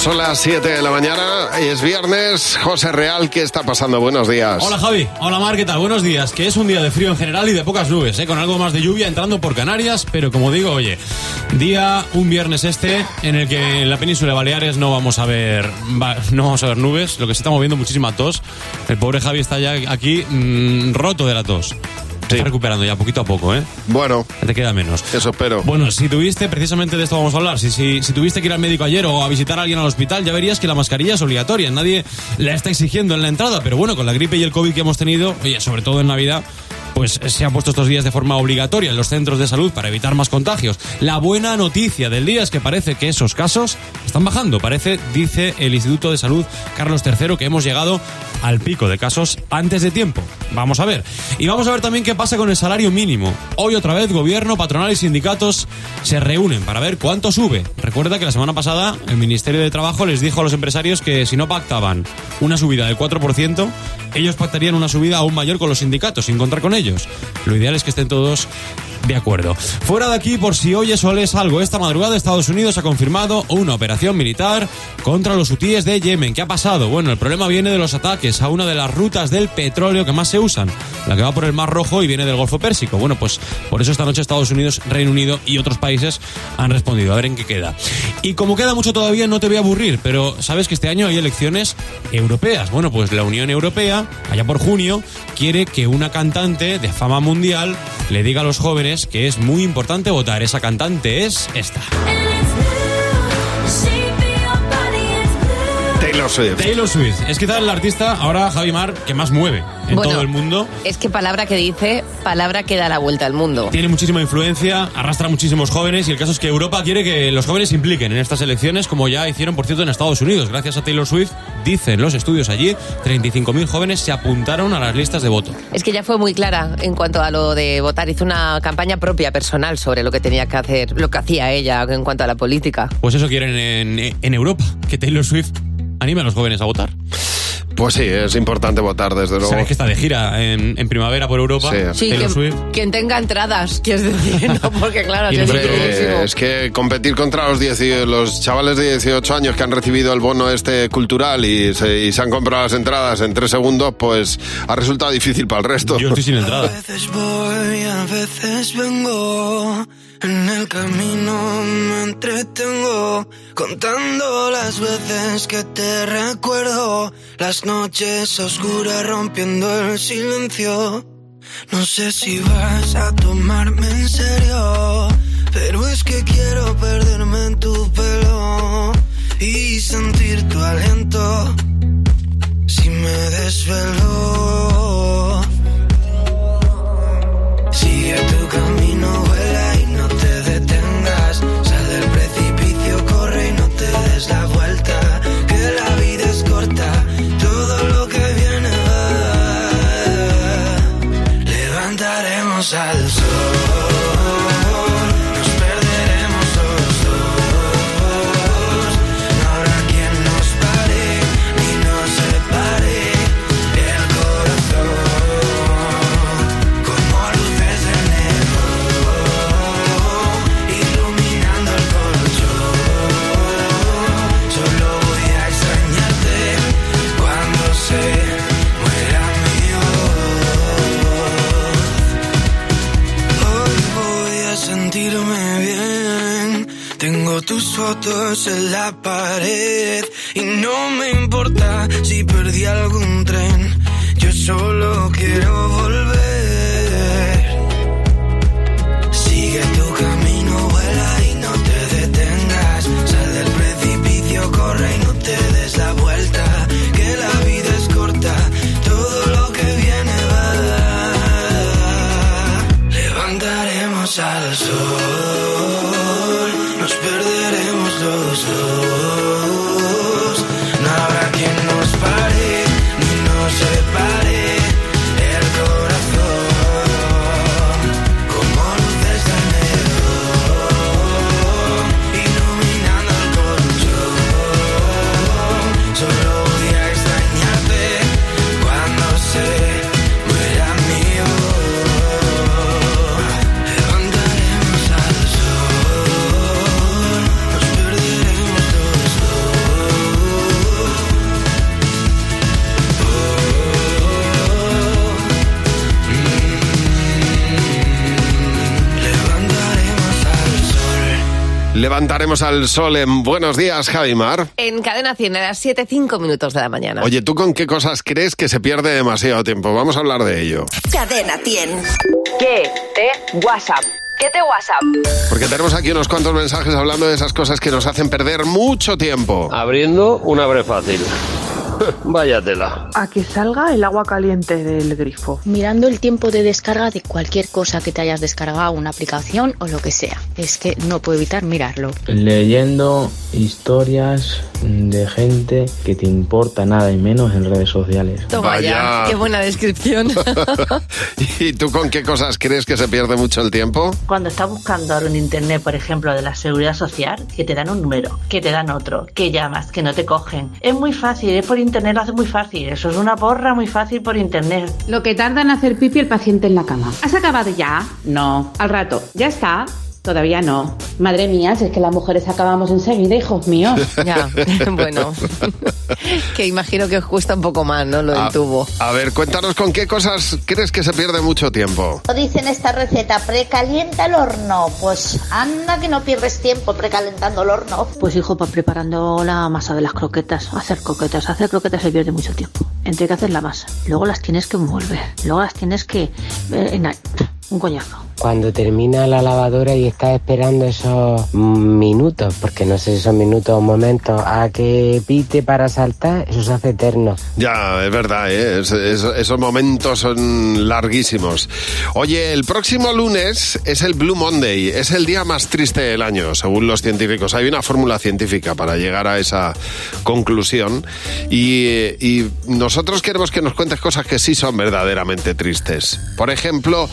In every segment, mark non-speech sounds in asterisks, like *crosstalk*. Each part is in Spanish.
Son las 7 de la mañana, es viernes. José Real, ¿qué está pasando? Buenos días. Hola Javi, hola Mar, ¿qué tal? Buenos días. Que es un día de frío en general y de pocas nubes, ¿eh? con algo más de lluvia entrando por Canarias, pero como digo, oye, día un viernes este en el que en la península de Baleares no vamos a ver no vamos a ver nubes, lo que se está moviendo muchísima tos. El pobre Javi está ya aquí mm, roto de la tos. Se está recuperando ya poquito a poco, ¿eh? Bueno, Te queda menos. eso espero. Bueno, si tuviste, precisamente de esto vamos a hablar, si, si, si tuviste que ir al médico ayer o a visitar a alguien al hospital, ya verías que la mascarilla es obligatoria, nadie la está exigiendo en la entrada, pero bueno, con la gripe y el COVID que hemos tenido, oye, sobre todo en Navidad, pues se han puesto estos días de forma obligatoria en los centros de salud para evitar más contagios. La buena noticia del día es que parece que esos casos están bajando, parece, dice el Instituto de Salud Carlos III, que hemos llegado al pico de casos antes de tiempo. Vamos a ver. Y vamos a ver también qué pasa con el salario mínimo. Hoy otra vez gobierno, patronal y sindicatos se reúnen para ver cuánto sube. Recuerda que la semana pasada el Ministerio de Trabajo les dijo a los empresarios que si no pactaban una subida del 4%, ellos pactarían una subida aún mayor con los sindicatos, sin contar con ellos. Lo ideal es que estén todos de acuerdo. Fuera de aquí, por si oyes o lees algo, esta madrugada Estados Unidos ha confirmado una operación militar contra los hutíes de Yemen. ¿Qué ha pasado? Bueno, el problema viene de los ataques a una de las rutas del petróleo que más se usan, la que va por el Mar Rojo y viene del Golfo Pérsico. Bueno, pues por eso esta noche Estados Unidos, Reino Unido y otros países han respondido. A ver en qué queda. Y como queda mucho todavía, no te voy a aburrir, pero sabes que este año hay elecciones europeas. Bueno, pues la Unión Europea, allá por junio, quiere que una cantante de fama mundial le diga a los jóvenes que es muy importante votar. Esa cantante es esta. Taylor Swift. Taylor Swift. Es quizás el artista, ahora Javi Mar, que más mueve en Bueno, todo el mundo. Es que palabra que dice, palabra que da la vuelta al mundo. Tiene muchísima influencia, arrastra a muchísimos jóvenes y el caso es que Europa quiere que los jóvenes se impliquen en estas elecciones como ya hicieron, por cierto, en Estados Unidos. Gracias a Taylor Swift, dicen los estudios allí, 35.000 jóvenes se apuntaron a las listas de voto. Es que ya fue muy clara en cuanto a lo de votar. Hizo una campaña propia, personal, sobre lo que tenía que hacer, lo que hacía ella en cuanto a la política. Pues eso quieren en, en Europa, que Taylor Swift anime a los jóvenes a votar. Pues sí, es importante votar, desde luego. Sabes que está de gira en, en primavera por Europa. Sí. Sí, quien, Swift. quien tenga entradas, quieres decir, ¿no? *laughs* Porque claro, es muchísimo. es que competir contra los, 10 los chavales de 18 años que han recibido el bono este cultural y se, y se han comprado las entradas en tres segundos, pues ha resultado difícil para el resto. Yo estoy sin *laughs* A entrada. veces voy, a veces vengo. En el camino me entretengo. Contando las veces que te recuerdo. Las noches oscuras rompiendo el silencio. No sé si vas a tomarme en serio. Pero es que quiero perderme en tu pelo. Y sentir tu aliento. Si me desvelo. Sigue tu camino, fotos en la pared y no me importa si perdí algún tren. Yo solo quiero volver. Levantaremos al sol en Buenos Días, Javimar. En Cadena 100 a las 7, 5 minutos de la mañana. Oye, ¿tú con qué cosas crees que se pierde demasiado tiempo? Vamos a hablar de ello. Cadena 100. ¿Qué te WhatsApp? ¿Qué te WhatsApp? Porque tenemos aquí unos cuantos mensajes hablando de esas cosas que nos hacen perder mucho tiempo. Abriendo un abre fácil. *laughs* Vaya tela. A que salga el agua caliente del grifo. Mirando el tiempo de descarga de cualquier cosa que te hayas descargado, una aplicación o lo que sea. Es que no puedo evitar mirarlo. Leyendo historias de gente que te importa nada y menos en redes sociales. Toma Vaya. ya, qué buena descripción. *laughs* *laughs* ¿Y tú con qué cosas crees que se pierde mucho el tiempo? Cuando estás buscando ahora en internet, por ejemplo, de la seguridad social, que te dan un número, que te dan otro, que llamas, que no te cogen. Es muy fácil, es por internet, lo hace muy fácil. Eso es una porra muy fácil por internet. Lo que tarda en hacer pipi el paciente en la cama. ¿Has acabado ya? No. Al rato. ¿Ya está? Todavía no. Madre mía, si es que las mujeres acabamos enseguida, hijos míos. *laughs* ya, *laughs* bueno. *laughs* que imagino que os cuesta un poco más, ¿no? Lo del A- tubo. A ver, cuéntanos con qué cosas crees que se pierde mucho tiempo. Dicen esta receta, precalienta el horno. Pues anda que no pierdes tiempo precalentando el horno. Pues hijo, para preparando la masa de las croquetas, hacer croquetas, hacer croquetas se pierde mucho tiempo. Entre que hacer la masa, luego las tienes que envolver, luego las tienes que... eh, un coñazo. Cuando termina la lavadora y estás esperando esos minutos, porque no sé si son minutos o momentos, a que pite para saltar, eso se hace eterno. Ya, es verdad, ¿eh? Es- es- esos momentos son larguísimos. Oye, el próximo lunes es el Blue Monday, es el día más triste del año, según los científicos. Hay una fórmula científica para llegar a esa conclusión y, y nosotros queremos que nos cuentes cosas que sí son verdaderamente tristes. Por ejemplo,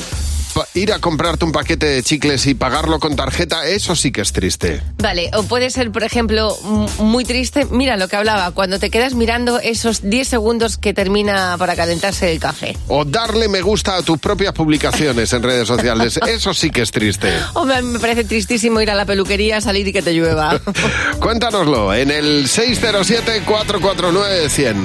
ir a comprarte un paquete de chicles y pagarlo con tarjeta, eso sí que es triste. Vale, o puede ser, por ejemplo, muy triste. Mira lo que hablaba, cuando te quedas mirando esos 10 segundos que termina para calentarse el café. O darle me gusta a tus propias publicaciones en redes sociales, *laughs* eso sí que es triste. A mí me parece tristísimo ir a la peluquería, salir y que te llueva. *laughs* Cuéntanoslo en el 607-449-100.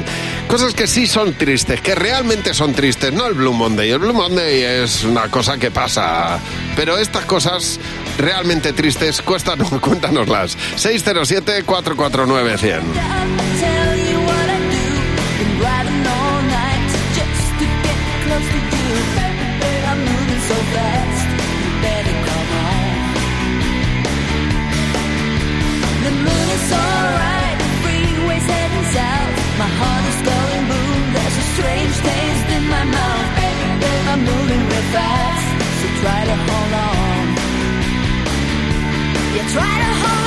Cosas que sí son tristes, que realmente son tristes, no el Blue Monday. El Blue Monday es una cosa que pasa, pero estas cosas realmente tristes, cuéntanos, *laughs* cuéntanoslas. 607-449-100. My heart is going. There's a strange taste in my mouth. I'm moving real fast, try to hold on. Yeah, try to hold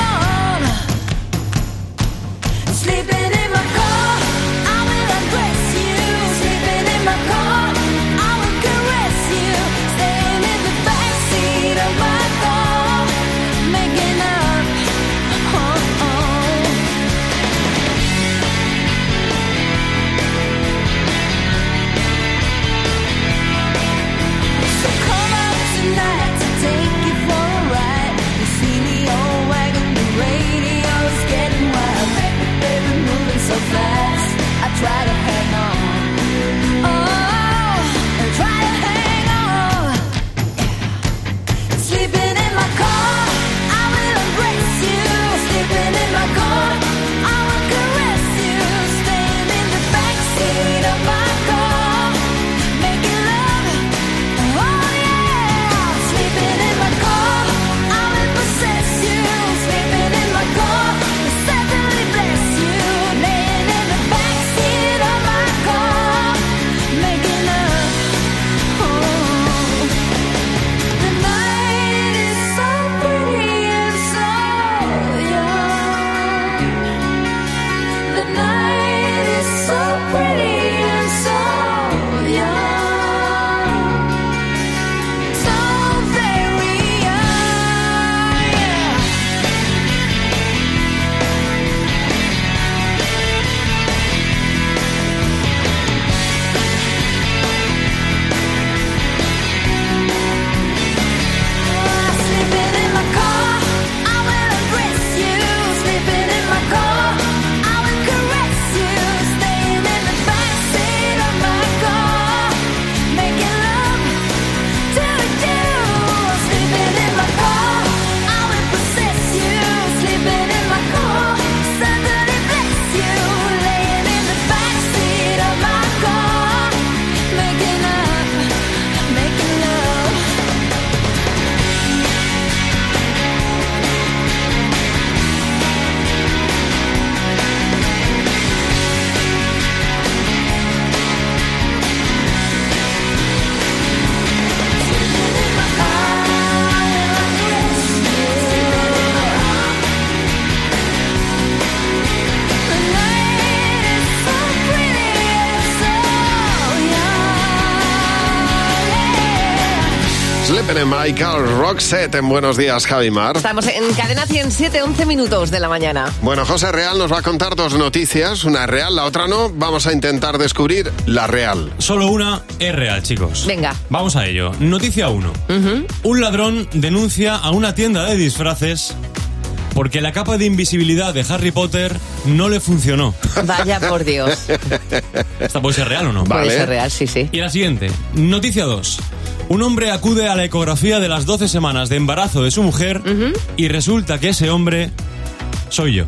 Michael Roxette en Buenos Días, Javimar. Estamos en cadena 107, 11 minutos de la mañana. Bueno, José Real nos va a contar dos noticias, una es real, la otra no. Vamos a intentar descubrir la real. Solo una es real, chicos. Venga. Vamos a ello. Noticia 1. Un ladrón denuncia a una tienda de disfraces porque la capa de invisibilidad de Harry Potter no le funcionó. Vaya por Dios. *laughs* ¿Esta puede ser real o no? Puede ser real, sí, sí. Y la siguiente. Noticia 2. Un hombre acude a la ecografía de las 12 semanas de embarazo de su mujer y resulta que ese hombre soy yo.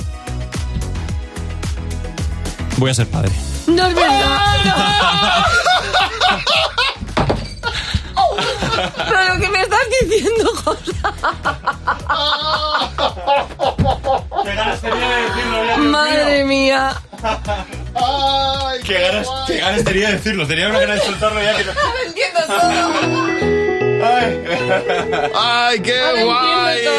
Voy a ser padre. No es verdad. Pero lo que me estás diciendo, José. Madre mía. Qué ganas, qué ganas tenía de decirlo. Tenía una ganas de soltarlo ya *laughs* que no. Ahora entiendo todo. ¡Ay, qué Ahora guay! entiendo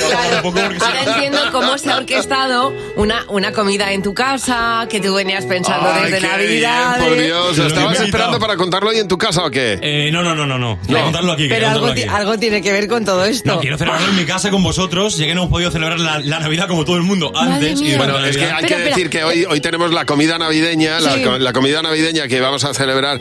todo. Porque Ahora entiendo cómo se ha orquestado una, una comida en tu casa que tú venías pensando Ay, desde Navidad. bien, por Dios. Pero ¿Estabas esperando para contarlo hoy en tu casa o qué? Eh, no, no, no, no, no. Voy a contarlo aquí. Pero algo, aquí. algo tiene que ver con todo esto. No, quiero celebrarlo en mi casa con vosotros, ya que no hemos podido celebrar la, la Navidad como todo el mundo antes. y Bueno, la es que hay Espera, que espera. decir que hoy, hoy tenemos la comida navideña, la, Sí. co- la comida navideña que vamos a celebrar.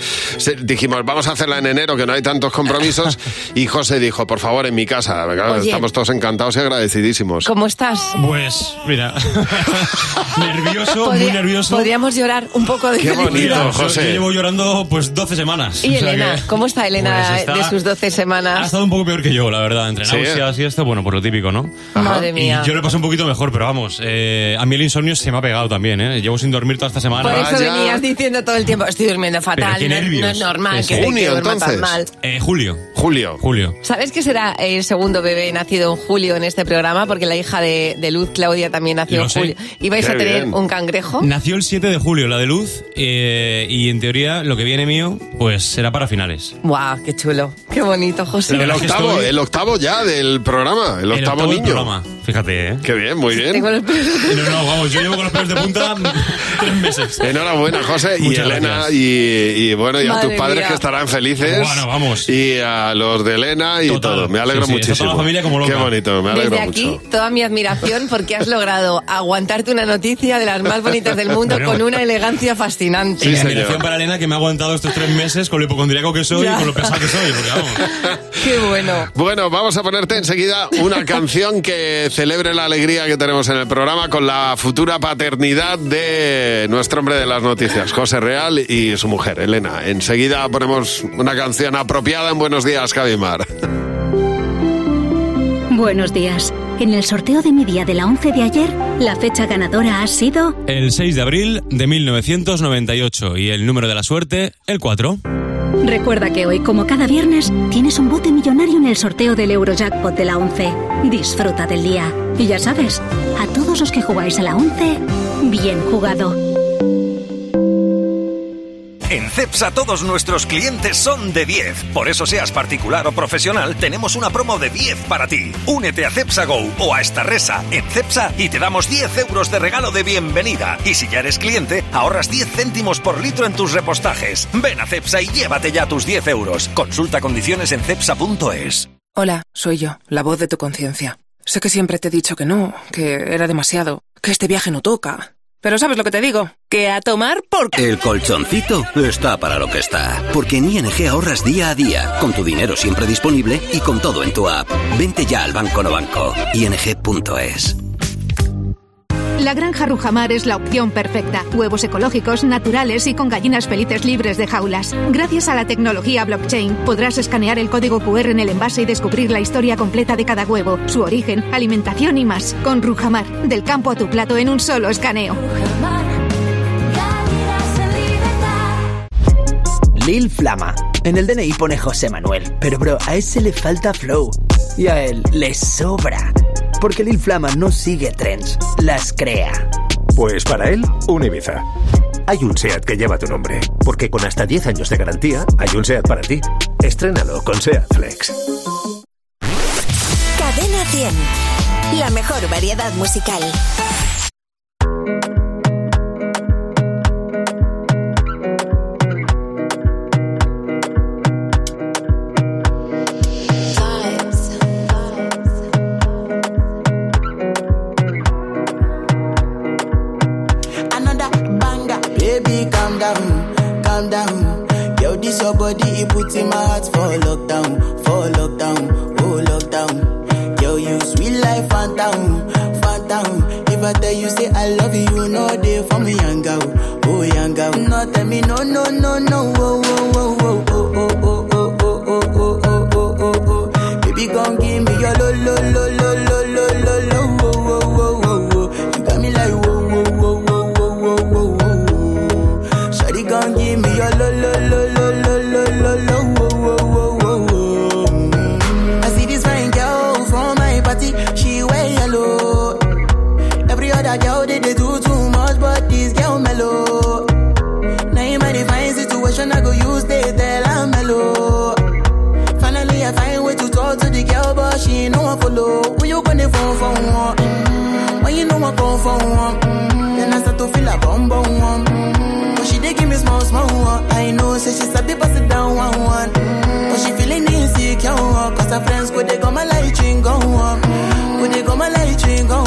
Dijimos, vamos a hacerla en enero, que no hay tantos compromisos. *laughs* y José dijo, por favor, en mi casa. Claro, estamos todos encantados y agradecidísimos. ¿Cómo estás? Pues, mira. *laughs* nervioso, muy nervioso. Podríamos llorar un poco de Qué bonito, José. Yo llevo llorando pues 12 semanas. Y O sea Elena, que- ¿cómo está Elena Pues está- de sus 12 Ha semanas? estado un poco peor que yo, la verdad, entre Sí, náuseas y esto, bueno, por lo típico, ¿no? Madre mía. Y yo le paso un poquito mejor, pero vamos, eh, a mí el insomnio se me ha pegado también, ¿eh? Llevo sin dormir toda esta semana. Por eso Vaya. venías diciendo todo el tiempo, estoy durmiendo fatal, qué no, nervios. no es normal Es que, te- junio, tan entonces. mal. Eh, Julio. Julio. Julio. ¿Sabes que será el segundo bebé nacido en julio en este programa? Porque la hija de, de Luz, Claudia, también nació Lo en sé. julio. ¿Y vais Qué a tener bien. un cangrejo? Nació el 7 de julio, la de luz, eh, y en teoría lo que viene mío, pues será para finales. ¡Guau, qué chulo! ¡Qué bonito, José! El verdad que octavo, estoy- el octavo ya del programa, el octavo del niño. programa, fíjate, ¿eh? Qué bien, muy bien. Tengo los pelos de- No, no, vamos, yo llevo con los pelos de punta *laughs* tres meses. Enhorabuena, José, y Muchas Elena, gracias. y, y bueno, y a Madre tus padres mía. que estarán felices. Bueno, vamos. Y a los de Elena y Total. todo. Me alegro Sí, sí, muchísimo. toda la familia como loca. Qué bonito, me alegro Desde aquí, mucho. toda mi admiración porque has logrado *laughs* aguantarte una noticia de las más bonitas del mundo Bueno. con una elegancia fascinante. Sí, Y señor. admiración para Elena que me ha aguantado estos tres meses con lo hipocondriaco que soy Ya. y con lo pesado que soy, porque vamos. *laughs* ¡Qué bueno! Bueno, vamos a ponerte enseguida una canción que celebre la alegría que tenemos en el programa con la futura paternidad de nuestro hombre de las noticias, José Real, y su mujer, Elena. Enseguida ponemos una canción apropiada en Buenos Días, Javimar. Buenos días. En el sorteo de mi día de la 11 de ayer, la fecha ganadora ha sido El 6 de abril de 1998 y el número de la suerte, el 4. Recuerda que hoy, como cada viernes, tienes un bote millonario en el sorteo del Eurojackpot de la 11. Disfruta del día. Y ya sabes, a todos los que jugáis a la 11, bien jugado. En CEPSA todos nuestros clientes son de 10. Por eso seas particular o profesional, tenemos una promo de 10 para ti. Únete a CEPSA Go o a esta resa en CEPSA y te damos 10 euros de regalo de bienvenida. Y si ya eres cliente, ahorras 10 céntimos por litro en tus repostajes. Ven a CEPSA y llévate ya tus 10 euros. Consulta condiciones en CEPSA.es. Hola, soy yo, la voz de tu conciencia. Sé que siempre te he dicho que no, que era demasiado, que este viaje no toca. Pero ¿sabes lo que te digo? Que a tomar por... El colchoncito está para lo que está. Porque en ING ahorras día a día, con tu dinero siempre disponible y con todo en tu app. Vente ya al Banco No Banco. ING.es. La granja Rujamar es la opción perfecta. Huevos ecológicos, naturales y con gallinas felices libres de jaulas. Gracias a la tecnología blockchain podrás escanear el código QR en el envase y descubrir la historia completa de cada huevo, su origen, alimentación y más. Con Rujamar, del campo a tu plato en un solo escaneo. Lil Flama. En el DNI pone José Manuel, pero bro, a ese le falta flow. Y a él le sobra. Porque Lil Flama no sigue trends, las crea. Pues para él, un Ibiza. Hay un SEAT que lleva tu nombre, porque con hasta 10 años de garantía, hay un SEAT para ti. Estrénalo con SEAT Flex. Cadena 100. La mejor variedad musical. Cause her friends go they go my light go on, go they go my light go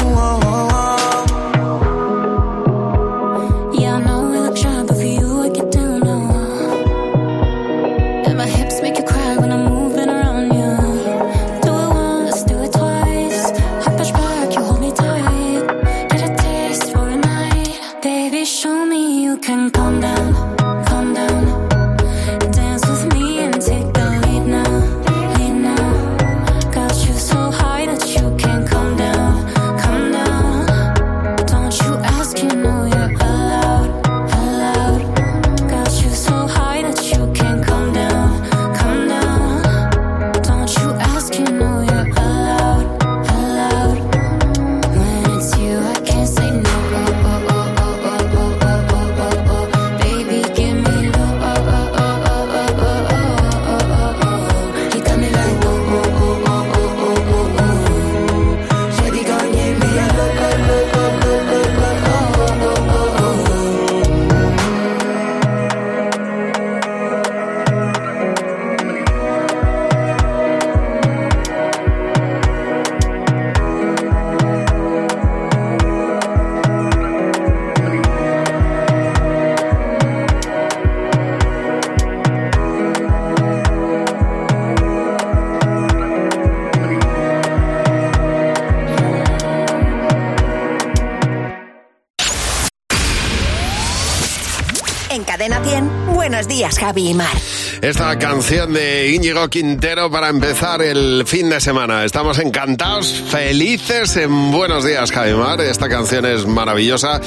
buenos días, Javi y Mar. Esta canción de Íñigo Quintero para empezar el fin de semana. Estamos encantados, felices en Buenos Días, Javimar. Esta canción es maravillosa.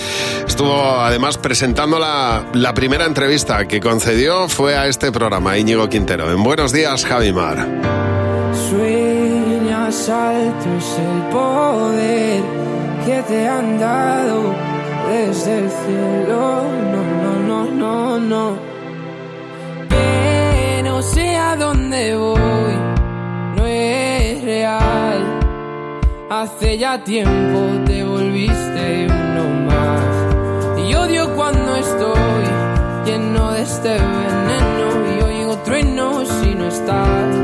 Estuvo además presentando la, la primera entrevista que concedió fue a este programa, Íñigo Quintero. En Buenos Días, Javimar. Sueñas alto es el poder que te han dado desde el cielo. No, no, no, no, no sé a dónde voy, no es real. Hace ya tiempo te volviste uno más. Y odio cuando estoy lleno de este veneno y oigo truenos si no estás.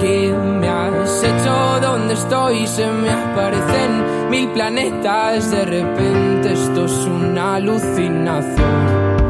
¿Qué me has hecho? ¿Dónde estoy? Se me aparecen mil planetas. De repente esto es una alucinación.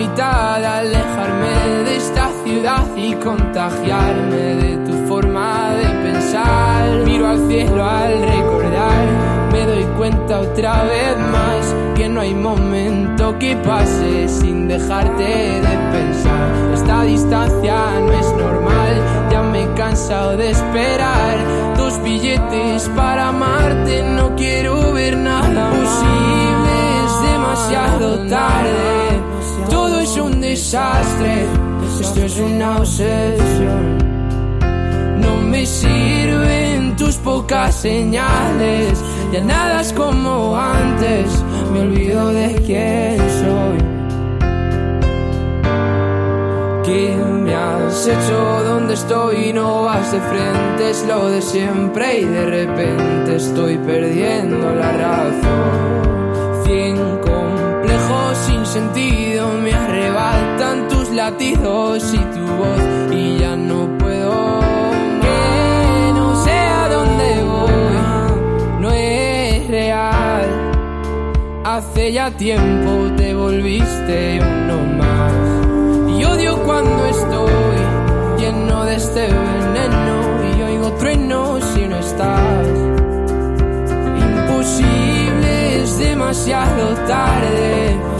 Tramitada, alejarme de esta ciudad y contagiarme de tu forma de pensar. Miro al cielo al recordar, me doy cuenta otra vez más que no hay momento que pase sin dejarte de pensar. Esta distancia no es normal, ya me he cansado de esperar tus billetes para amarte. No quiero ver nada posible, es demasiado tarde. Es un desastre, esto es una obsesión. No me sirven tus pocas señales, ya nada es como antes, me olvido de quién soy. ¿Qué me has hecho? ¿Dónde estoy? No vas de frente, es lo de siempre y de repente estoy perdiendo la razón. Sin sentido me arrebatan tus latidos y tu voz y ya no puedo. Que no sé a dónde voy, no es real. Hace ya tiempo te volviste uno más. Y odio cuando estoy lleno de este veneno y oigo truenos si no estás. Imposible, es demasiado tarde.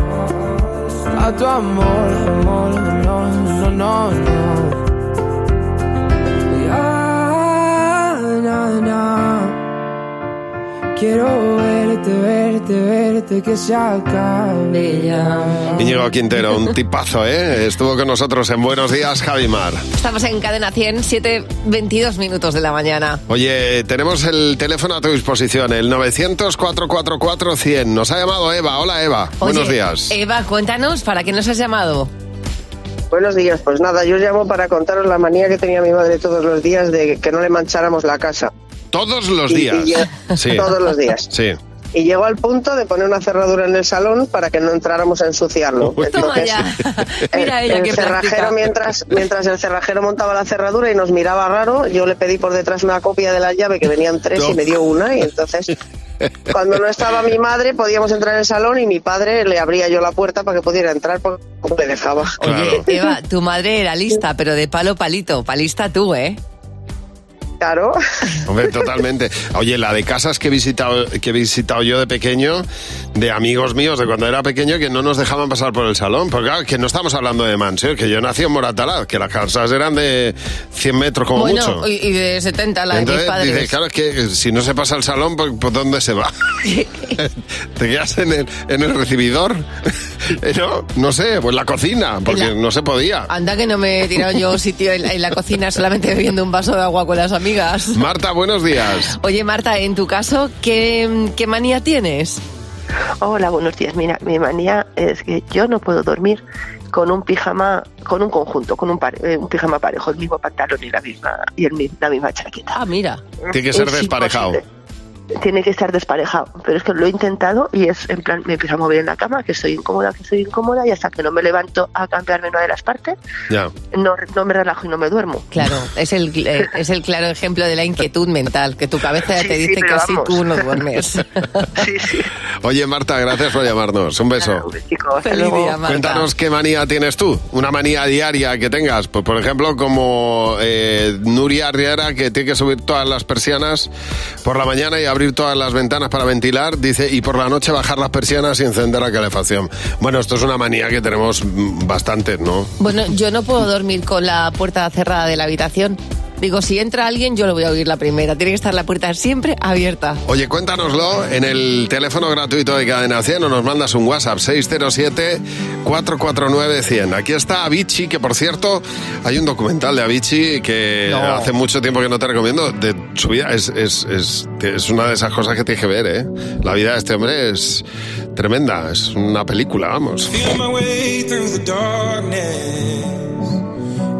Tu amor, amor, no, no, no, no. Quiero verte, verte, verte, que se acabe ya. Íñigo Quintero, un tipazo, ¿eh? Estuvo con nosotros en Buenos Días, Javimar. Estamos en Cadena 100, 7, 22 minutos de la mañana. Oye, tenemos el teléfono a tu disposición, el 900-444-100. Nos ha llamado Eva. Hola, Eva. Buenos días. Eva, cuéntanos, ¿para qué nos has llamado? Buenos días, pues nada, yo os llamo para contaros la manía que tenía mi madre todos los días de que no le mancháramos la casa. Todos los días. y Sí. Todos los días. Sí. Y llegó al punto de poner una cerradura en el salón para que no entráramos a ensuciarlo. Toma Entonces, ya. el, *laughs* Mira ella el qué cerrajero, práctica. mientras, mientras el cerrajero montaba la cerradura y nos miraba raro, yo le pedí por detrás una copia de la llave que venían tres y me dio una. Y entonces, *laughs* cuando no estaba mi madre, podíamos entrar en el salón y mi padre le abría yo la puerta para que pudiera entrar porque le dejaba. Oye, Eva, tu madre era lista, pero de palo palito. Palista tú, ¿eh? Claro. *laughs* Hombre, totalmente. Oye, la de casas que he visitado, que he visitado yo de pequeño, de amigos míos de cuando era pequeño, que no nos dejaban pasar por el salón. Porque claro, que no estamos hablando de mansión, que yo nací en Moratalaz, que las casas eran de 100 metros como bueno, mucho. Y, y de 70 la de mis Entonces padres. dice, claro, es que si no se pasa el salón, ¿por, por dónde se va? *laughs* ¿Te quedas en el, en el recibidor? *laughs* Eh, no, no sé, pues la cocina, porque la- no se podía. Anda que no me he tirado yo sitio en la, en la cocina solamente bebiendo un vaso de agua con las amigas. *laughs* Marta, buenos días. Oye, Marta, en tu caso, ¿qué, qué manía tienes? Hola, buenos días. Mira, mi manía es que yo no puedo dormir con un pijama, con un conjunto, con un, pare- eh, un pijama parejo, el mismo pantalón y la misma y el, la misma chaqueta. Ah, mira. Tiene que ser Es desparejado. imposible. Tiene que estar desparejado, pero es que lo he intentado y es en plan, me empiezo a mover en la cama, que estoy incómoda, que estoy incómoda y hasta que no me levanto a cambiarme una de las partes, Ya. no, no me relajo y no me duermo. Claro, es el, eh, es el claro ejemplo de la inquietud mental, que tu cabeza ya Sí, te sí, dice que pero así tú no duermes. *laughs* Oye, Marta, gracias por llamarnos. Un beso. Feliz día, Marta. Cuéntanos qué manía tienes tú, una manía diaria que tengas. Pues, por ejemplo, como eh, Nuria Arriera, que tiene que subir todas las persianas por la mañana y abrir todas las ventanas para ventilar, dice, y por la noche bajar las persianas y encender la calefacción. Bueno, esto es una manía que tenemos mm, bastantes, ¿no? Bueno, yo no puedo dormir con la puerta cerrada de la habitación. Digo, si entra alguien, yo lo voy a oír la primera. Tiene que estar la puerta siempre abierta. Oye, cuéntanoslo en el teléfono gratuito de Cadena 100 o nos mandas un WhatsApp 607-449-100. Aquí está Avicii, que por cierto, hay un documental de Avicii que No. hace mucho tiempo que no te recomiendo. De su vida es, es, es, es una de esas cosas que tienes que ver, ¿eh? La vida de este hombre es tremenda, es una película, vamos.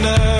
winner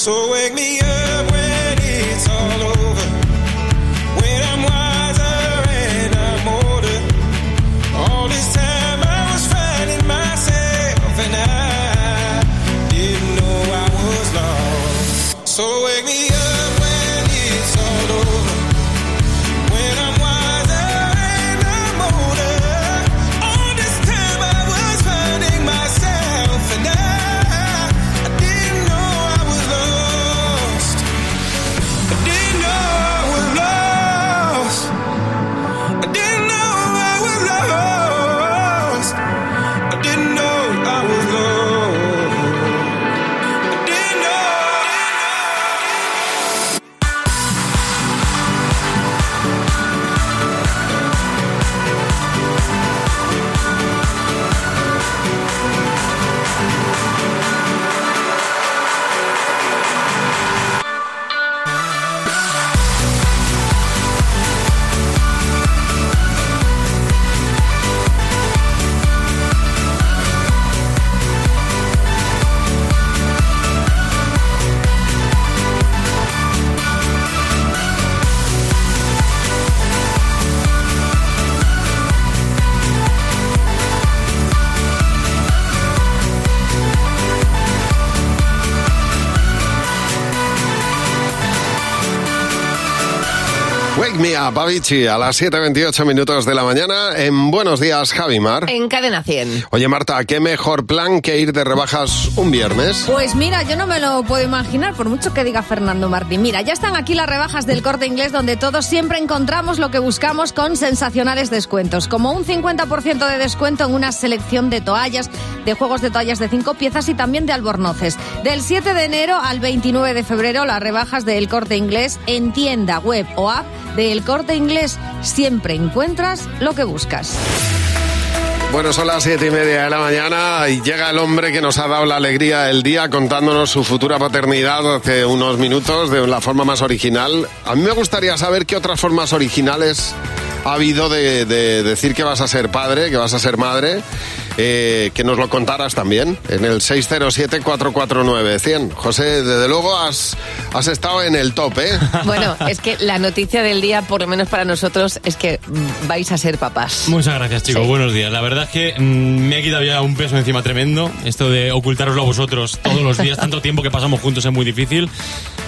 So wake me up Wake Me Up, Avicii, a las 7.28 minutos de la mañana en Buenos Días, Javimar. En Cadena 100. Oye, Marta, ¿qué mejor plan que ir de rebajas un viernes? Pues mira, yo no me lo puedo imaginar, por mucho que diga Fernando Martín. Mira, ya están aquí las rebajas del corte inglés donde todos siempre encontramos lo que buscamos con sensacionales descuentos, como un 50% de descuento en una selección de toallas, de juegos de toallas de 5 piezas y también de albornoces. Del 7 de enero al 29 de febrero, las rebajas del corte inglés en tienda, web o app del corte inglés. Siempre encuentras lo que buscas. Bueno, son las siete y media de la mañana y llega el hombre que nos ha dado la alegría del día contándonos su futura paternidad hace unos minutos de la forma más original. A mí me gustaría saber qué otras formas originales ha habido de, de decir que vas a ser padre, que vas a ser madre. Eh, que nos lo contaras también en el 607-449-100. José, desde luego has, has estado en el top, ¿eh? *laughs* Bueno, es que la noticia del día, por lo menos para nosotros, es que vais a ser papás. Muchas gracias, chicos. Sí. Buenos días. La verdad es que mm, me ha quitado ya un peso encima tremendo. Esto de ocultaroslo a vosotros todos los días, tanto tiempo que pasamos juntos es muy difícil.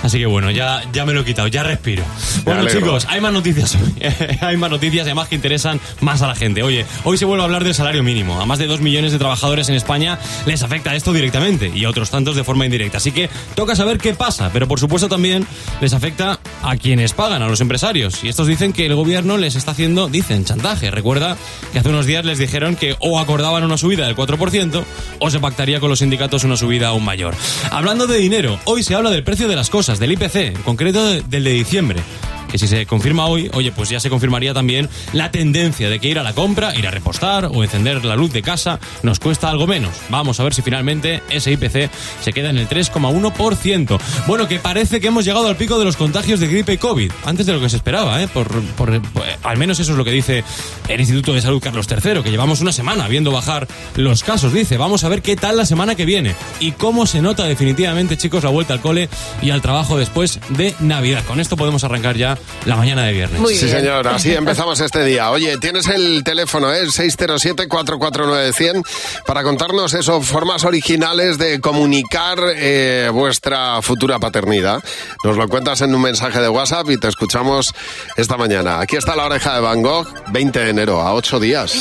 Así que bueno, ya, ya me lo he quitado, ya respiro. Bueno, chicos, hay más noticias hoy. *laughs* hay más noticias y además que interesan más a la gente. Oye, hoy se vuelve a hablar del salario mínimo. A más de dos millones de trabajadores en España les afecta esto directamente y a otros tantos de forma indirecta. Así que toca saber qué pasa, pero por supuesto también les afecta a quienes pagan, a los empresarios. Y estos dicen que el gobierno les está haciendo, dicen, chantaje. Recuerda que hace unos días les dijeron que o acordaban una subida del 4% o se pactaría con los sindicatos una subida aún mayor. Hablando de dinero, hoy se habla del precio de las cosas, del IPC, en concreto de- del de diciembre que si se confirma hoy, oye, pues ya se confirmaría también la tendencia de que ir a la compra, ir a repostar o encender la luz de casa nos cuesta algo menos. Vamos a ver si finalmente ese IPC se queda en el 3,1%. Bueno, que parece que hemos llegado al pico de los contagios de gripe y COVID, antes de lo que se esperaba, ¿eh? Por, por- por- al menos eso es lo que dice el Instituto de Salud Carlos III, que llevamos una semana viendo bajar los casos. Dice, vamos a ver qué tal la semana que viene y cómo se nota definitivamente, chicos, la vuelta al cole y al trabajo después de Navidad. Con esto podemos arrancar ya la mañana de viernes. sí, señor, así empezamos este día. Oye, tienes el teléfono, ¿eh? 607-449-100 para contarnos eso, formas originales de comunicar eh, vuestra futura paternidad. Nos lo cuentas en un mensaje de WhatsApp y te escuchamos esta mañana. Aquí está la oreja de Van Gogh, 20 de enero, a 8 días.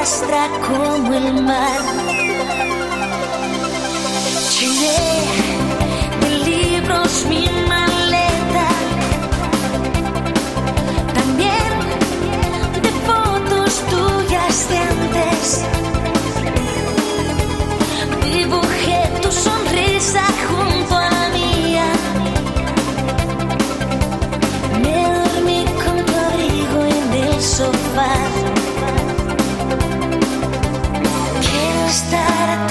arrastra como el mar. Llené de libros mi maleta, también de fotos tuyas de antes. Dibujé tu sonrisa junto a mía, me dormí con tu abrigo en el sofá that.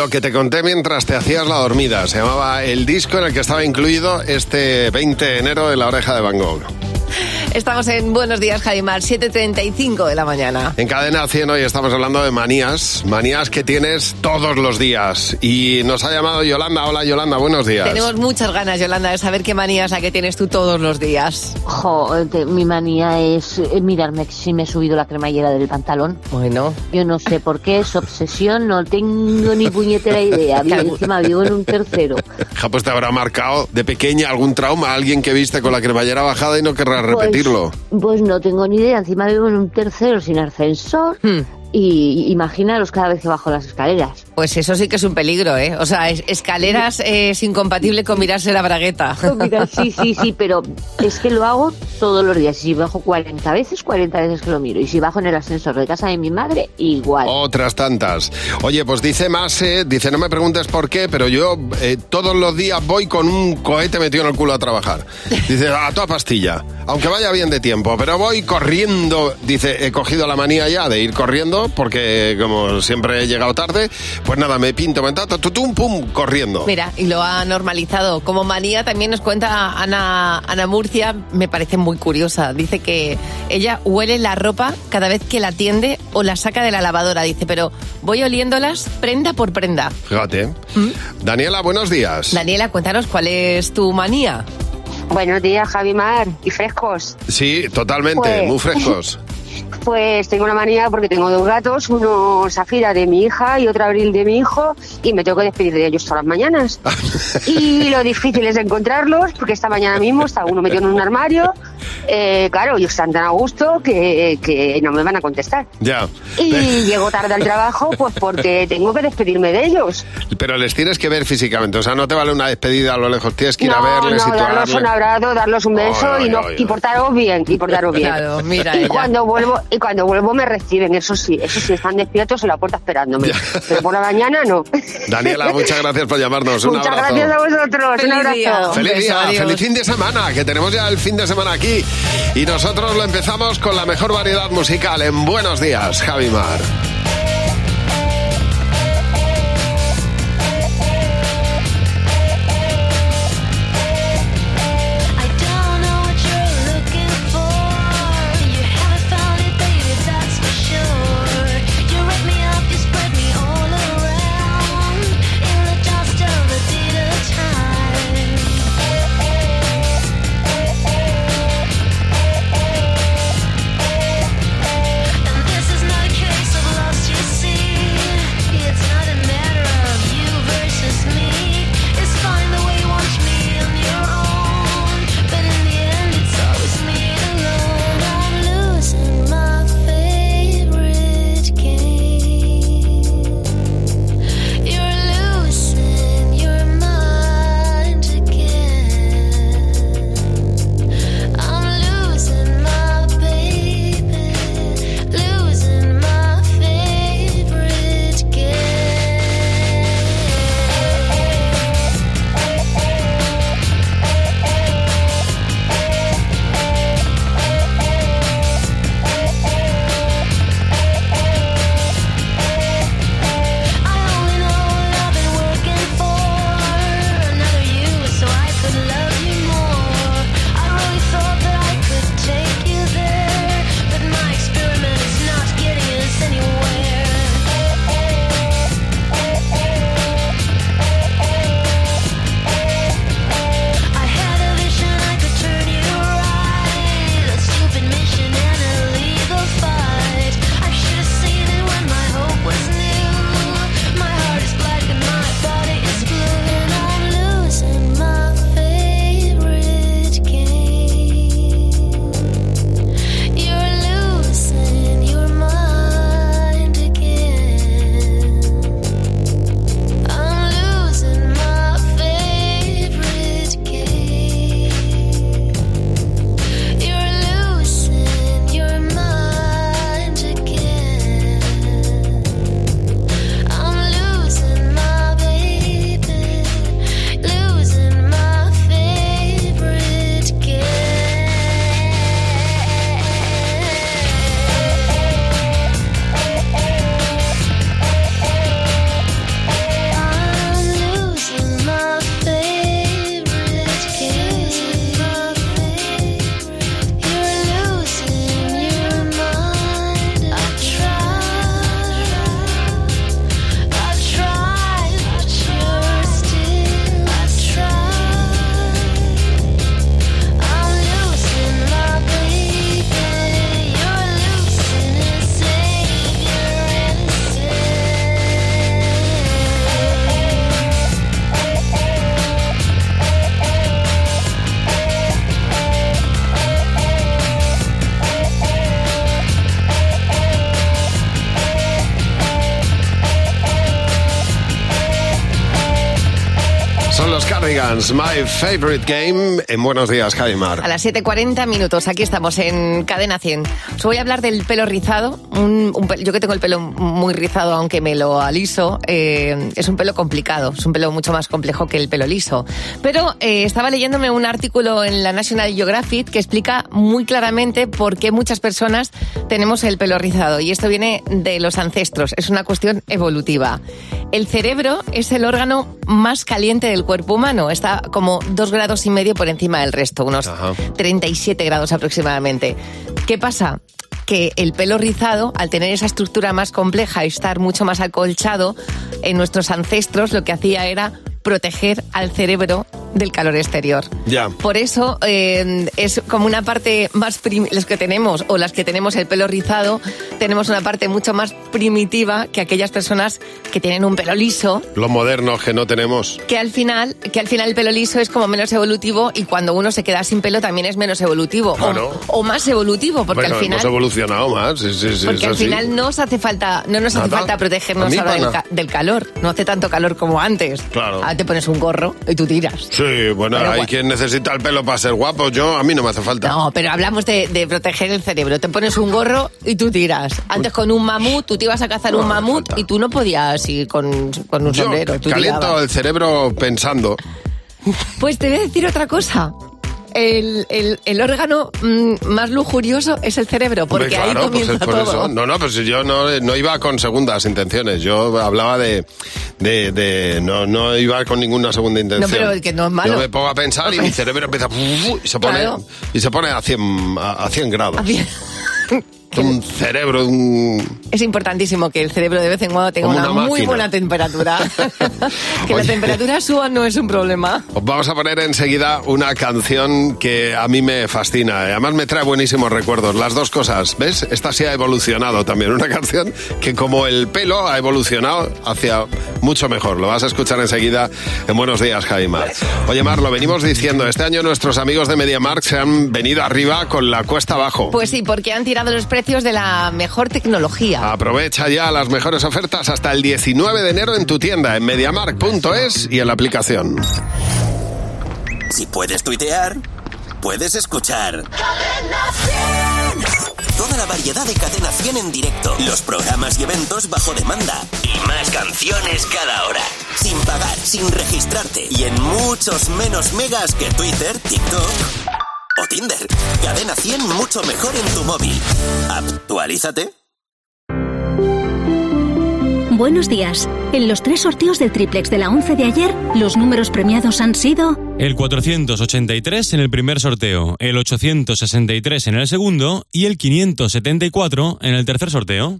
Lo que te conté mientras te hacías la dormida. Se llamaba el disco en el que estaba incluido este 20 de enero de la oreja de Van Gogh. Estamos en Buenos Días, Javimar, 7.35 de la mañana. En Cadena 100 hoy estamos hablando de manías, manías que tienes todos los días. Y nos ha llamado Yolanda. Hola Yolanda, buenos días. Tenemos muchas ganas, Yolanda, de saber qué manía es la que tienes tú todos los días. Jo, te- mi manía es eh, mirarme si me he subido la cremallera del pantalón. Bueno. Yo no sé por qué, es obsesión, no tengo ni puñetera idea. *laughs* Vivo, encima vivo en un tercero. Ja, pues te habrá marcado de pequeña algún trauma, alguien que viste con la cremallera bajada y no querrá Pues- repetirlo. Pues no tengo ni idea, encima vivo en un tercero sin ascensor. Hmm. Y imaginaros cada vez que bajo las escaleras. Pues eso sí que es un peligro, ¿eh? O sea, es- escaleras eh, es incompatible con mirarse la bragueta. Sí, sí, sí, *laughs* pero es que lo hago todos los días. Si bajo 40 veces, 40 veces que lo miro. Y si bajo en el ascensor de casa de mi madre, igual. Otras tantas. Oye, pues dice Mase, dice, no me preguntes por qué, pero yo eh, todos los días voy con un cohete metido en el culo a trabajar. Dice, a toda pastilla, aunque vaya bien de tiempo, pero voy corriendo. Dice, he cogido la manía ya de ir corriendo, porque como siempre he llegado tarde, pues nada, me pinto, me tato, tutum, pum, corriendo. Mira, y lo ha normalizado. Como manía también nos cuenta Ana, Ana Murcia, me parece muy curiosa. Dice que ella huele la ropa cada vez que la tiende o la saca de la lavadora. Dice, pero voy oliéndolas prenda por prenda. Fíjate. Daniela, buenos días. Daniela, cuéntanos cuál es tu manía. Buenos días, Javi Mar, y frescos. Sí, totalmente, Pues- muy frescos. *laughs* Pues tengo una manía porque tengo dos gatos, uno Zafira de mi hija y otro Abril de mi hijo, y me tengo que despedir de ellos todas las mañanas. *laughs* y lo difícil es encontrarlos, porque esta mañana mismo está uno metido en un armario. Eh, claro, y están tan a gusto que, que no me van a contestar. Ya. Y llego tarde al trabajo, pues porque tengo que despedirme de ellos. Pero les tienes que ver físicamente, o sea, no te vale una despedida a lo lejos, tienes que ir a verles no, y darlos un abrazo, darlos un beso y, no, y portaros bien, y portaros bien. Claro, mira y ella. cuando vuelvo y cuando vuelvo me reciben, eso sí, eso sí, están despiertos en la puerta esperándome. Pero por la mañana no. Daniela, muchas gracias por llamarnos. Un Muchas abrazo. gracias a vosotros, un Feliz abrazo. día. Feliz beso, día, adiós. feliz fin de semana, que tenemos ya el fin de semana aquí. Y nosotros lo empezamos con la mejor variedad musical en Buenos Días, Javi Mar. Cardigans, My Favorite Game. En Buenos Días, Jaimar. A las 7.40 minutos, aquí estamos en Cadena 100. Os voy a hablar del pelo rizado. Un, yo que tengo el pelo muy rizado, aunque me lo aliso, eh, es un pelo complicado, es un pelo mucho más complejo que el pelo liso. Pero eh, estaba leyéndome un artículo en la National Geographic que explica muy claramente por qué muchas personas tenemos el pelo rizado. Y esto viene de los ancestros, es una cuestión evolutiva. El cerebro es el órgano más caliente del cuerpo humano. Está como dos grados y medio por encima del resto, unos 37 grados aproximadamente. ¿Qué pasa? Que el pelo rizado, al tener esa estructura más compleja y estar mucho más acolchado, en nuestros ancestros lo que hacía era proteger al cerebro del calor exterior. Ya. Por eso eh, es como una parte más los que tenemos o las que tenemos el pelo rizado, tenemos una parte mucho más primitiva que aquellas personas que tienen un pelo liso, Los modernos que no tenemos. que al final que al final el pelo liso es como menos evolutivo y cuando uno se queda sin pelo también es menos evolutivo o- Claro. o, más evolutivo porque bueno, al final hemos evolucionado más. sí, sí, sí, porque al así. final no os hace falta no nos hace Nada. falta protegernos ahora del, ca- del calor, no hace tanto calor como antes. Claro. Ahora te pones un gorro y tú tiras. Sí, bueno, Pero hay quien necesita el pelo para ser guapo. Yo, a mí no me hace falta. No, pero hablamos de, de proteger el cerebro. Te pones un gorro y tú tiras. Antes con un mamut, tú te ibas a cazar un mamut y tú no podías ir con, con un Yo sombrero. tú caliento tirabas. el cerebro pensando. Pues te voy a decir otra cosa. El, el- el órgano mm, más lujurioso es el cerebro, porque Hombre, ahí claro, pues comienza es por todo. eso. No, no, pues yo no, no iba con segundas intenciones. Yo hablaba de. de, de- no, no iba con ninguna segunda intención. No, pero que no es malo. Yo me pongo a pensar y mi *laughs* cerebro empieza. y se pone, Claro. y se pone a 100, a, a 100 grados. Un cerebro, un. Es importantísimo que el cerebro de vez en cuando tenga Como una, una muy buena temperatura. *laughs* que la Oye. temperatura suba no es un problema. Os vamos a poner enseguida una canción que a mí me fascina. Además me trae buenísimos recuerdos. Las dos cosas, ¿ves? Esta sí ha evolucionado también. Una *laughs* canción que como el pelo ha evolucionado hacia mucho mejor. Lo vas a escuchar enseguida en Buenos Días, Jaima. Oye, Mar, lo venimos diciendo. Este año nuestros amigos de MediaMarkt se han venido arriba con la cuesta abajo. Pues sí, porque han tirado los precios de la mejor tecnología. Aprovecha ya las mejores ofertas hasta el 19 de enero en tu tienda, en MediaMarkt.es y en la aplicación. Si puedes tuitear, puedes escuchar. Toda la variedad de Cadena 100 en directo, los programas y eventos bajo demanda y más canciones cada hora. Sin pagar, sin registrarte y en muchos menos megas que Twitter, TikTok o Tinder. Cadena 100 mucho mejor en tu móvil. Actualízate. Buenos días. En los tres sorteos del triplex de la 11 de ayer, los números premiados han sido El 483 en el primer sorteo, el 863 en el segundo y el 574 en el tercer sorteo.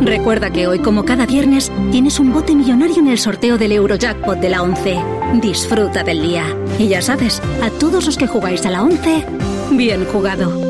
Recuerda que hoy, como cada viernes, tienes un bote millonario en el sorteo del Eurojackpot de la 11. Disfruta del día. Y ya sabes, a todos los que jugáis a la 11, bien jugado.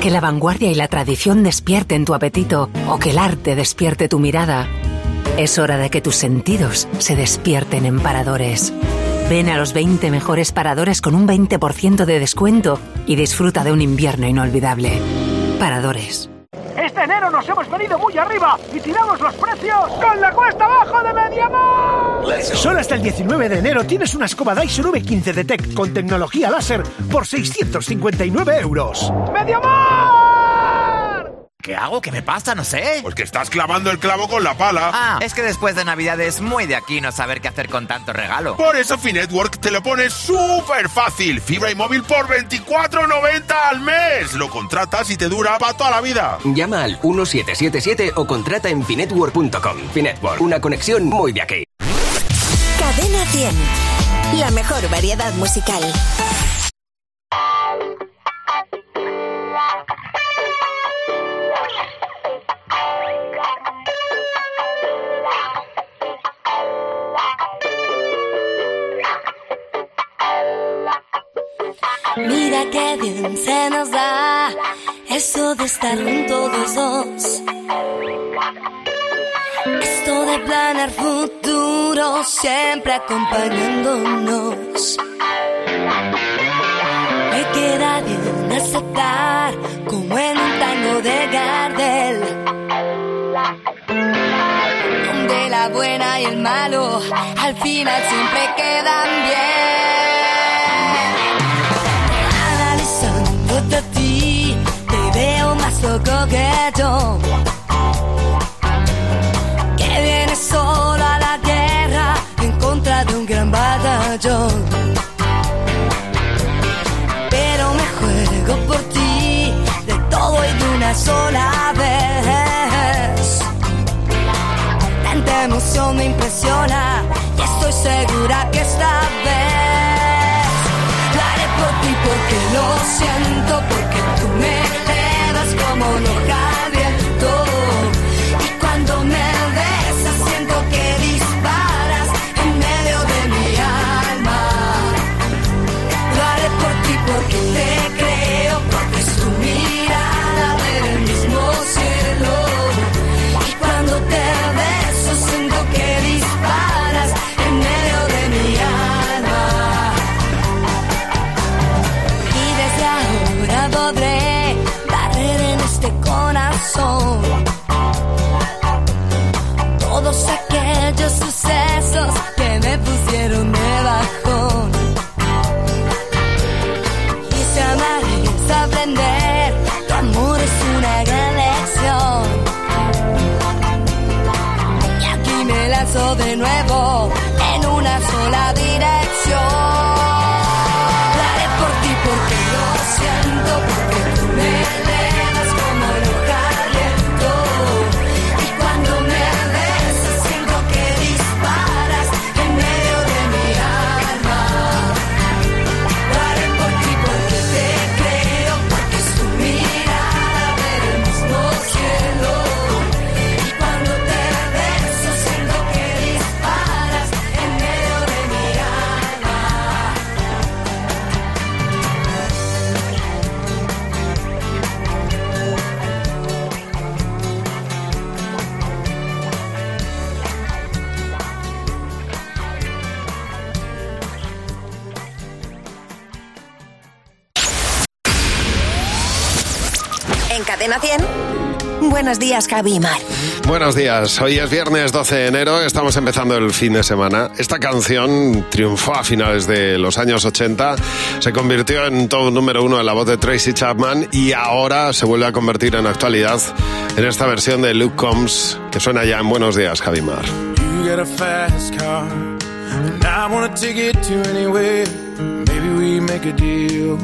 que la vanguardia y la tradición despierten tu apetito o que el arte despierte tu mirada, es hora de que tus sentidos se despierten en paradores. Ven a los 20 mejores paradores con un 20% de descuento y disfruta de un invierno inolvidable. Este enero nos hemos venido muy arriba y tiramos los precios con la cuesta abajo de Mediamar. Solo hasta el 19 de enero tienes una escoba Dyson V15 Detect con tecnología láser por 659 euros. ¡Mediamar! ¿Qué hago? ¿Qué me pasa? No sé. Pues que estás clavando el clavo con la pala. Ah, es que después de Navidad es muy de aquí no saber qué hacer con tanto regalo. Por eso Finetwork te lo pone súper fácil. Fibra y móvil por 24.90 al mes. Lo contratas y te dura para toda la vida. Llama al 1777 o contrata en finetwork.com. Finetwork, una conexión muy de aquí. Cadena 100. La mejor variedad musical. Mira que bien se nos da eso de estar juntos los dos. Esto de planear futuro siempre acompañándonos. Me queda bien aceptar como en un tango de Gardel. Donde la buena y el malo al final siempre quedan bien. Loco que yo. Que vienes solo a la guerra en contra de un gran batallón. Pero me juego por ti, de todo y de una sola vez. Tanta emoción me impresiona y estoy segura que esta vez lo haré por ti porque lo siento, porque tú me como un días, Javi y Mar. Buenos días, hoy es viernes 12 de enero, estamos empezando el fin de semana. Esta canción triunfó a finales de los años 80, se convirtió en todo número uno en la voz de Tracy Chapman y ahora se vuelve a convertir en actualidad en esta versión de Luke Combs que suena ya en Buenos días, Javimar. You got a fast car, and I wanna take it to anywhere. Maybe we make a deal.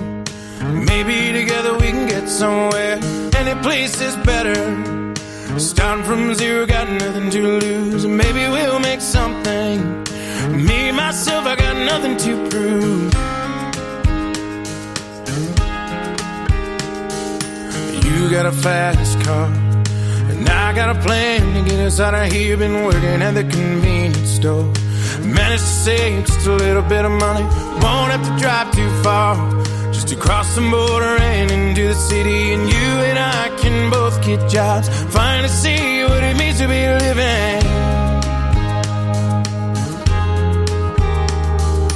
Maybe together we can get somewhere. Any place is better. Starting from zero, got nothing to lose. Maybe we'll make something. Me, myself, I got nothing to prove. You got a fast car. And I got a plan to get us out of here. Been working at the convenience store. Managed to save just a little bit of money. Won't have to drive too far. To cross the border and into the city. And you and I can both get jobs. Finally see what it means to be living.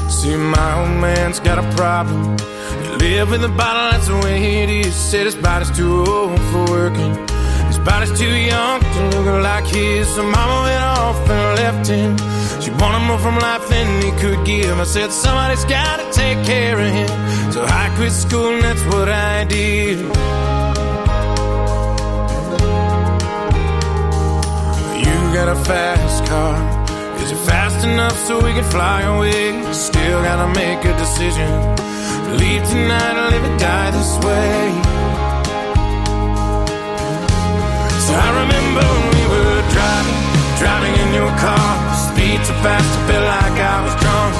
See, my old man's got a problem. He live in the bottle, that's the way it is. Said his body's too old for working. His body's too young to look like his. So mama went off and left him. She wanted more from life than he could give. I said, somebody's gotta take care of him. So I quit school and that's what I did. You got a fast car. Is it fast enough so we can fly away? Still gotta make a decision. Leave tonight or live or die this way. So I remember when we were driving, driving in your car beat so fast I felt like I was drunk.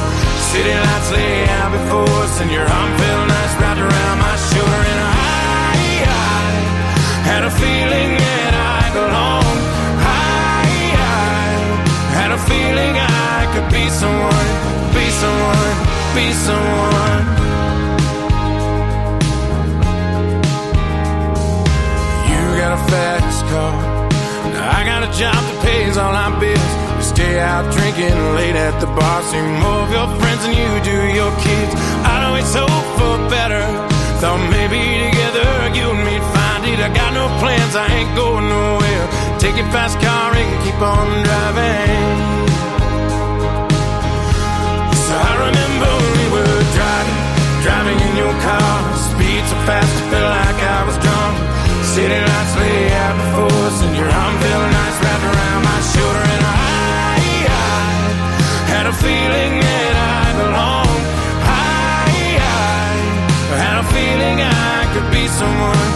City lights lay out before us, and your arm felt nice wrapped around my shoulder. And I, I had a feeling that I belonged. I, I had a feeling I could be someone, be someone, be someone. You got a fast car, I got a job that pays all my bills. Stay out drinking late at the bar. See more of your friends than you do your kids. I'd always hope for better. Thought maybe together you and me'd find it. I got no plans, I ain't going nowhere. Take your fast car and keep on driving. So I remember we were driving, driving in your car. Speed so fast, I felt like I was drunk. City lights lay out before us, and your arm felt nice wrapped around my shoulder. And I had a feeling that I belonged. I, I had a feeling I could be someone,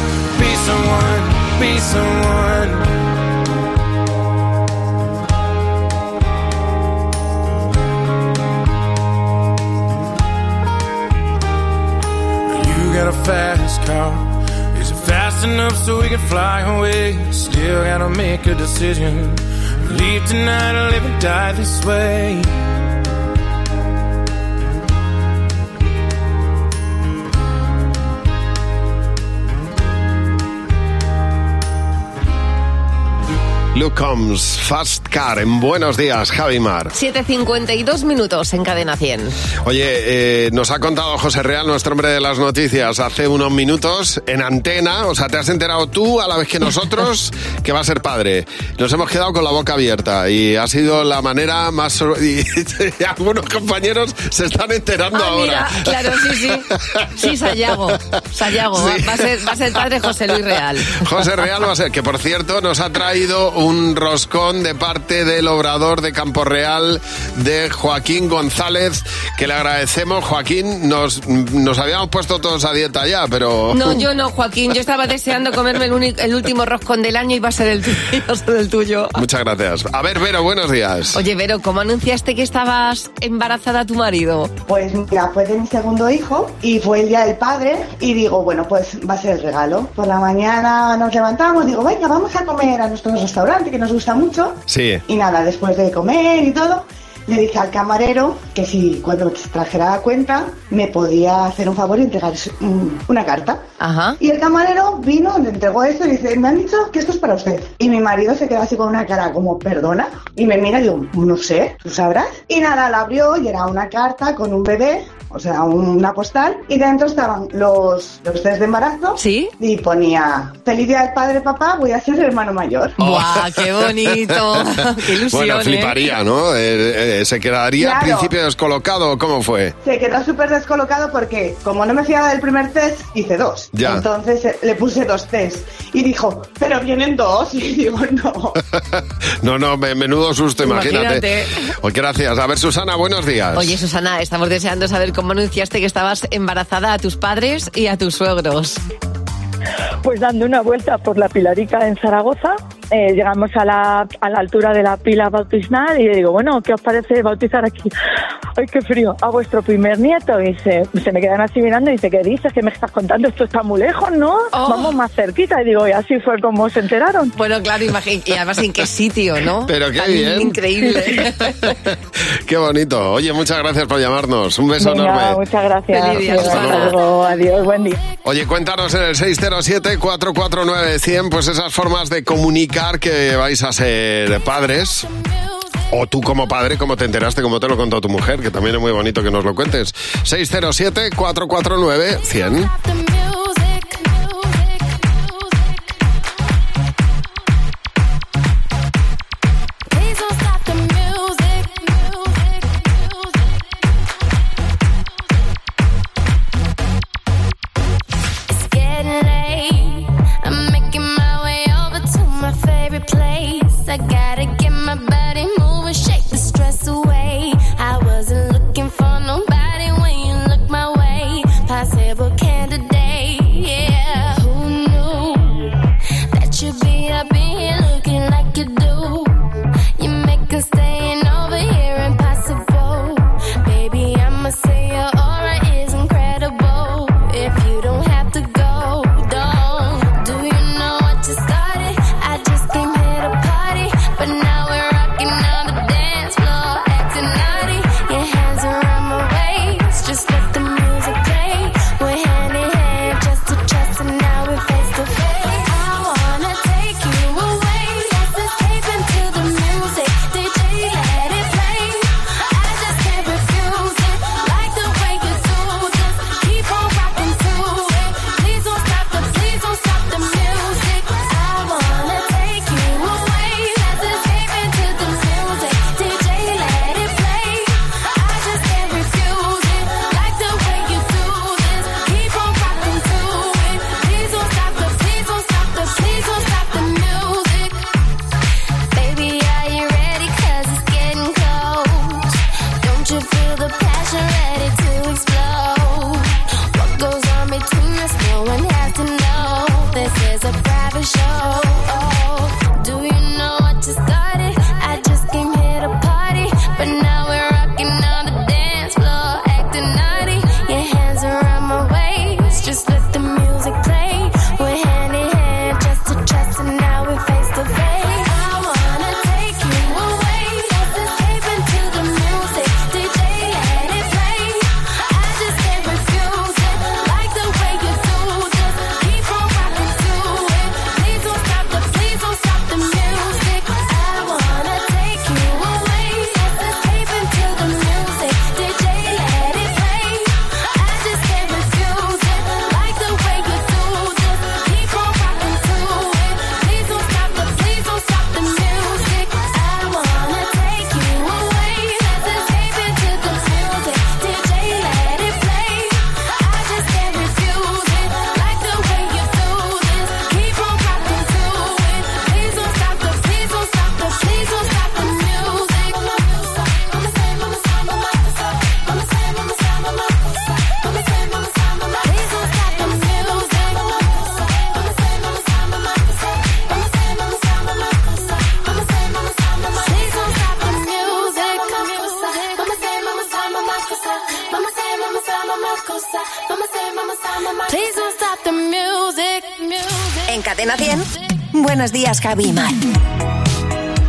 be someone, be someone. You got a fast car. Is it fast enough so we can fly away? Still gotta make a decision. Leave tonight or live and die this way. Luke Combs, Fast Car, en Buenos Días, Javi Mar. 7.52 minutos en cadena 100. Oye, eh, nos ha contado José Real, nuestro hombre de las noticias, hace unos minutos en antena, o sea, te has enterado tú a la vez que nosotros *laughs* que va a ser padre. Nos hemos quedado con la boca abierta y ha sido la manera más... sor- Y, *laughs* algunos compañeros se están enterando Ah, ahora. mira, claro, sí, sí. Sí, Sayago. Sayago. Sí. Va, a ser, va a ser padre José Luis Real. José Real va a ser, que por cierto nos ha traído un roscón de parte del obrador de Campo Real de Joaquín González, que le agradecemos. Joaquín, nos, nos habíamos puesto todos a dieta ya, pero... No, yo no, Joaquín. Yo estaba deseando comerme el, uni- el último roscón del año y va a ser el tuyo. *laughs* iba a ser el tuyo. Muchas gracias. A ver, Vero, buenos días. Oye, Vero, ¿cómo anunciaste que estabas embarazada a tu marido? Pues mira, fue de mi segundo hijo y fue el día del padre y digo, bueno, pues va a ser el regalo. Por la mañana nos levantamos, digo, venga, vamos a comer a nuestro restaurante que nos gusta mucho. Sí. Y nada, después de comer y todo, le dije al camarero que si cuando trajera la cuenta me podía hacer un favor y entregar una carta. Ajá. Y el camarero vino, le entregó esto y dice, me han dicho que esto es para usted. Y mi marido se quedó así con una cara como, perdona. Y me mira y digo, no sé, tú sabrás. Y nada, la abrió y era una carta con un bebé, o sea, una postal. Y dentro estaban los, los test de embarazo. Sí. Y ponía, feliz día del padre, papá, voy a ser el hermano mayor. *laughs* ¡Guau, qué bonito! *laughs* ¡Qué ilusión, Bueno, ¿eh? fliparía, ¿no? Eh, eh, ¿Se quedaría al principio descolocado? ¿Cómo fue? Se quedó súper descolocado porque, como no me fiaba del primer test, hice dos. Ya. Entonces eh, le puse dos test. Y dijo, pero vienen dos. *laughs* Y digo, no. No, no, me- menudo susto, imagínate. Imagínate. Oye, gracias. A ver, Susana, buenos días. Oye, Susana, estamos deseando saber cómo anunciaste que estabas embarazada a tus padres y a tus suegros. Pues dando una vuelta por la Pilarica en Zaragoza, eh, llegamos a la, a la altura de la pila bautismal y le digo, bueno, ¿qué os parece bautizar aquí? ¡Ay, qué frío! A vuestro primer nieto. Y se, se me quedan así mirando y dice, ¿qué dices? ¿Qué me estás contando? Esto está muy lejos, ¿no? Vamos más cerquita. Y digo, y así fue como se enteraron. Bueno, claro, imagín- y además en qué sitio, ¿no? Pero qué Tan bien. Increíble. *laughs* Qué bonito. Oye, muchas gracias por llamarnos. Un beso Venga, enorme. muchas gracias. Feliz día, Hasta Susana. luego. Adiós, buen día. Oye, cuéntanos en el 607-449-100, pues esas formas de comunicar que vais a ser padres. O tú como padre, cómo te enteraste, cómo te lo contó tu mujer, que también es muy bonito que nos lo cuentes. 607-449-100.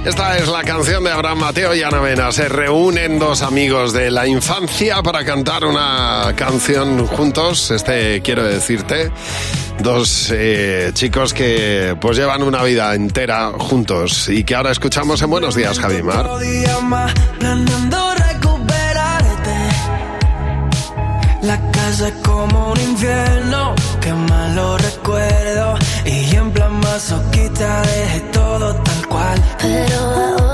Esta es la canción de Abraham Mateo y Ana Mena. Se reúnen dos amigos de la infancia para cantar una canción juntos. Este quiero decirte. Dos eh, chicos que pues llevan una vida entera juntos y que ahora escuchamos en Buenos Días, Javi casa es como un infierno, qué malo recuerdo. Y en plan masoquista dejé todo tal cual.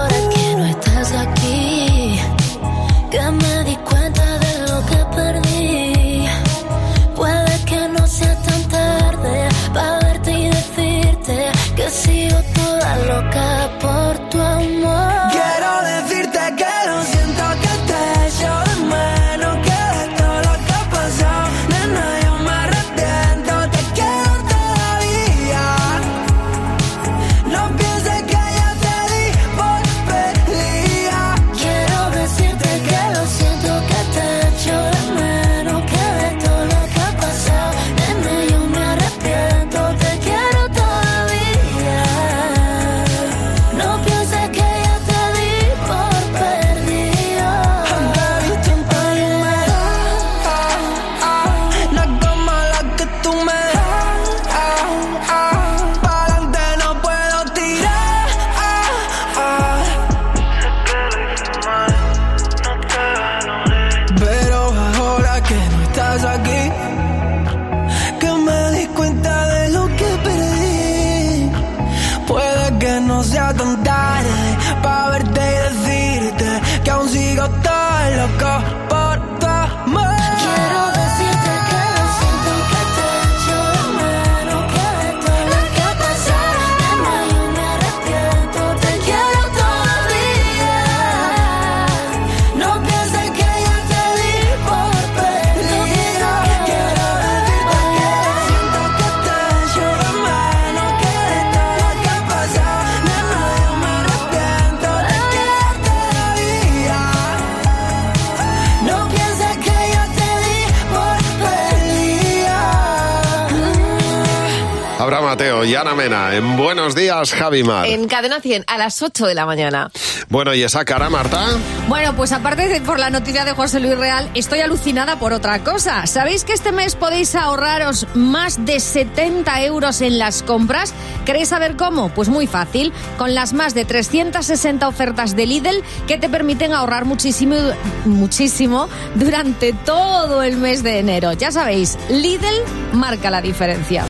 Buenos Días, Javi Mar. En Cadena 100, a las 8 de la mañana. Bueno, y esa cara, Marta. Bueno, pues aparte de por la noticia de José Luis Real, estoy alucinada por otra cosa. ¿Sabéis que este mes podéis ahorraros más de 70 euros en las compras? ¿Queréis saber cómo? Pues muy fácil, con las más de 360 ofertas de Lidl que te permiten ahorrar muchísimo, muchísimo durante todo el mes de enero. Ya sabéis, Lidl marca la diferencia.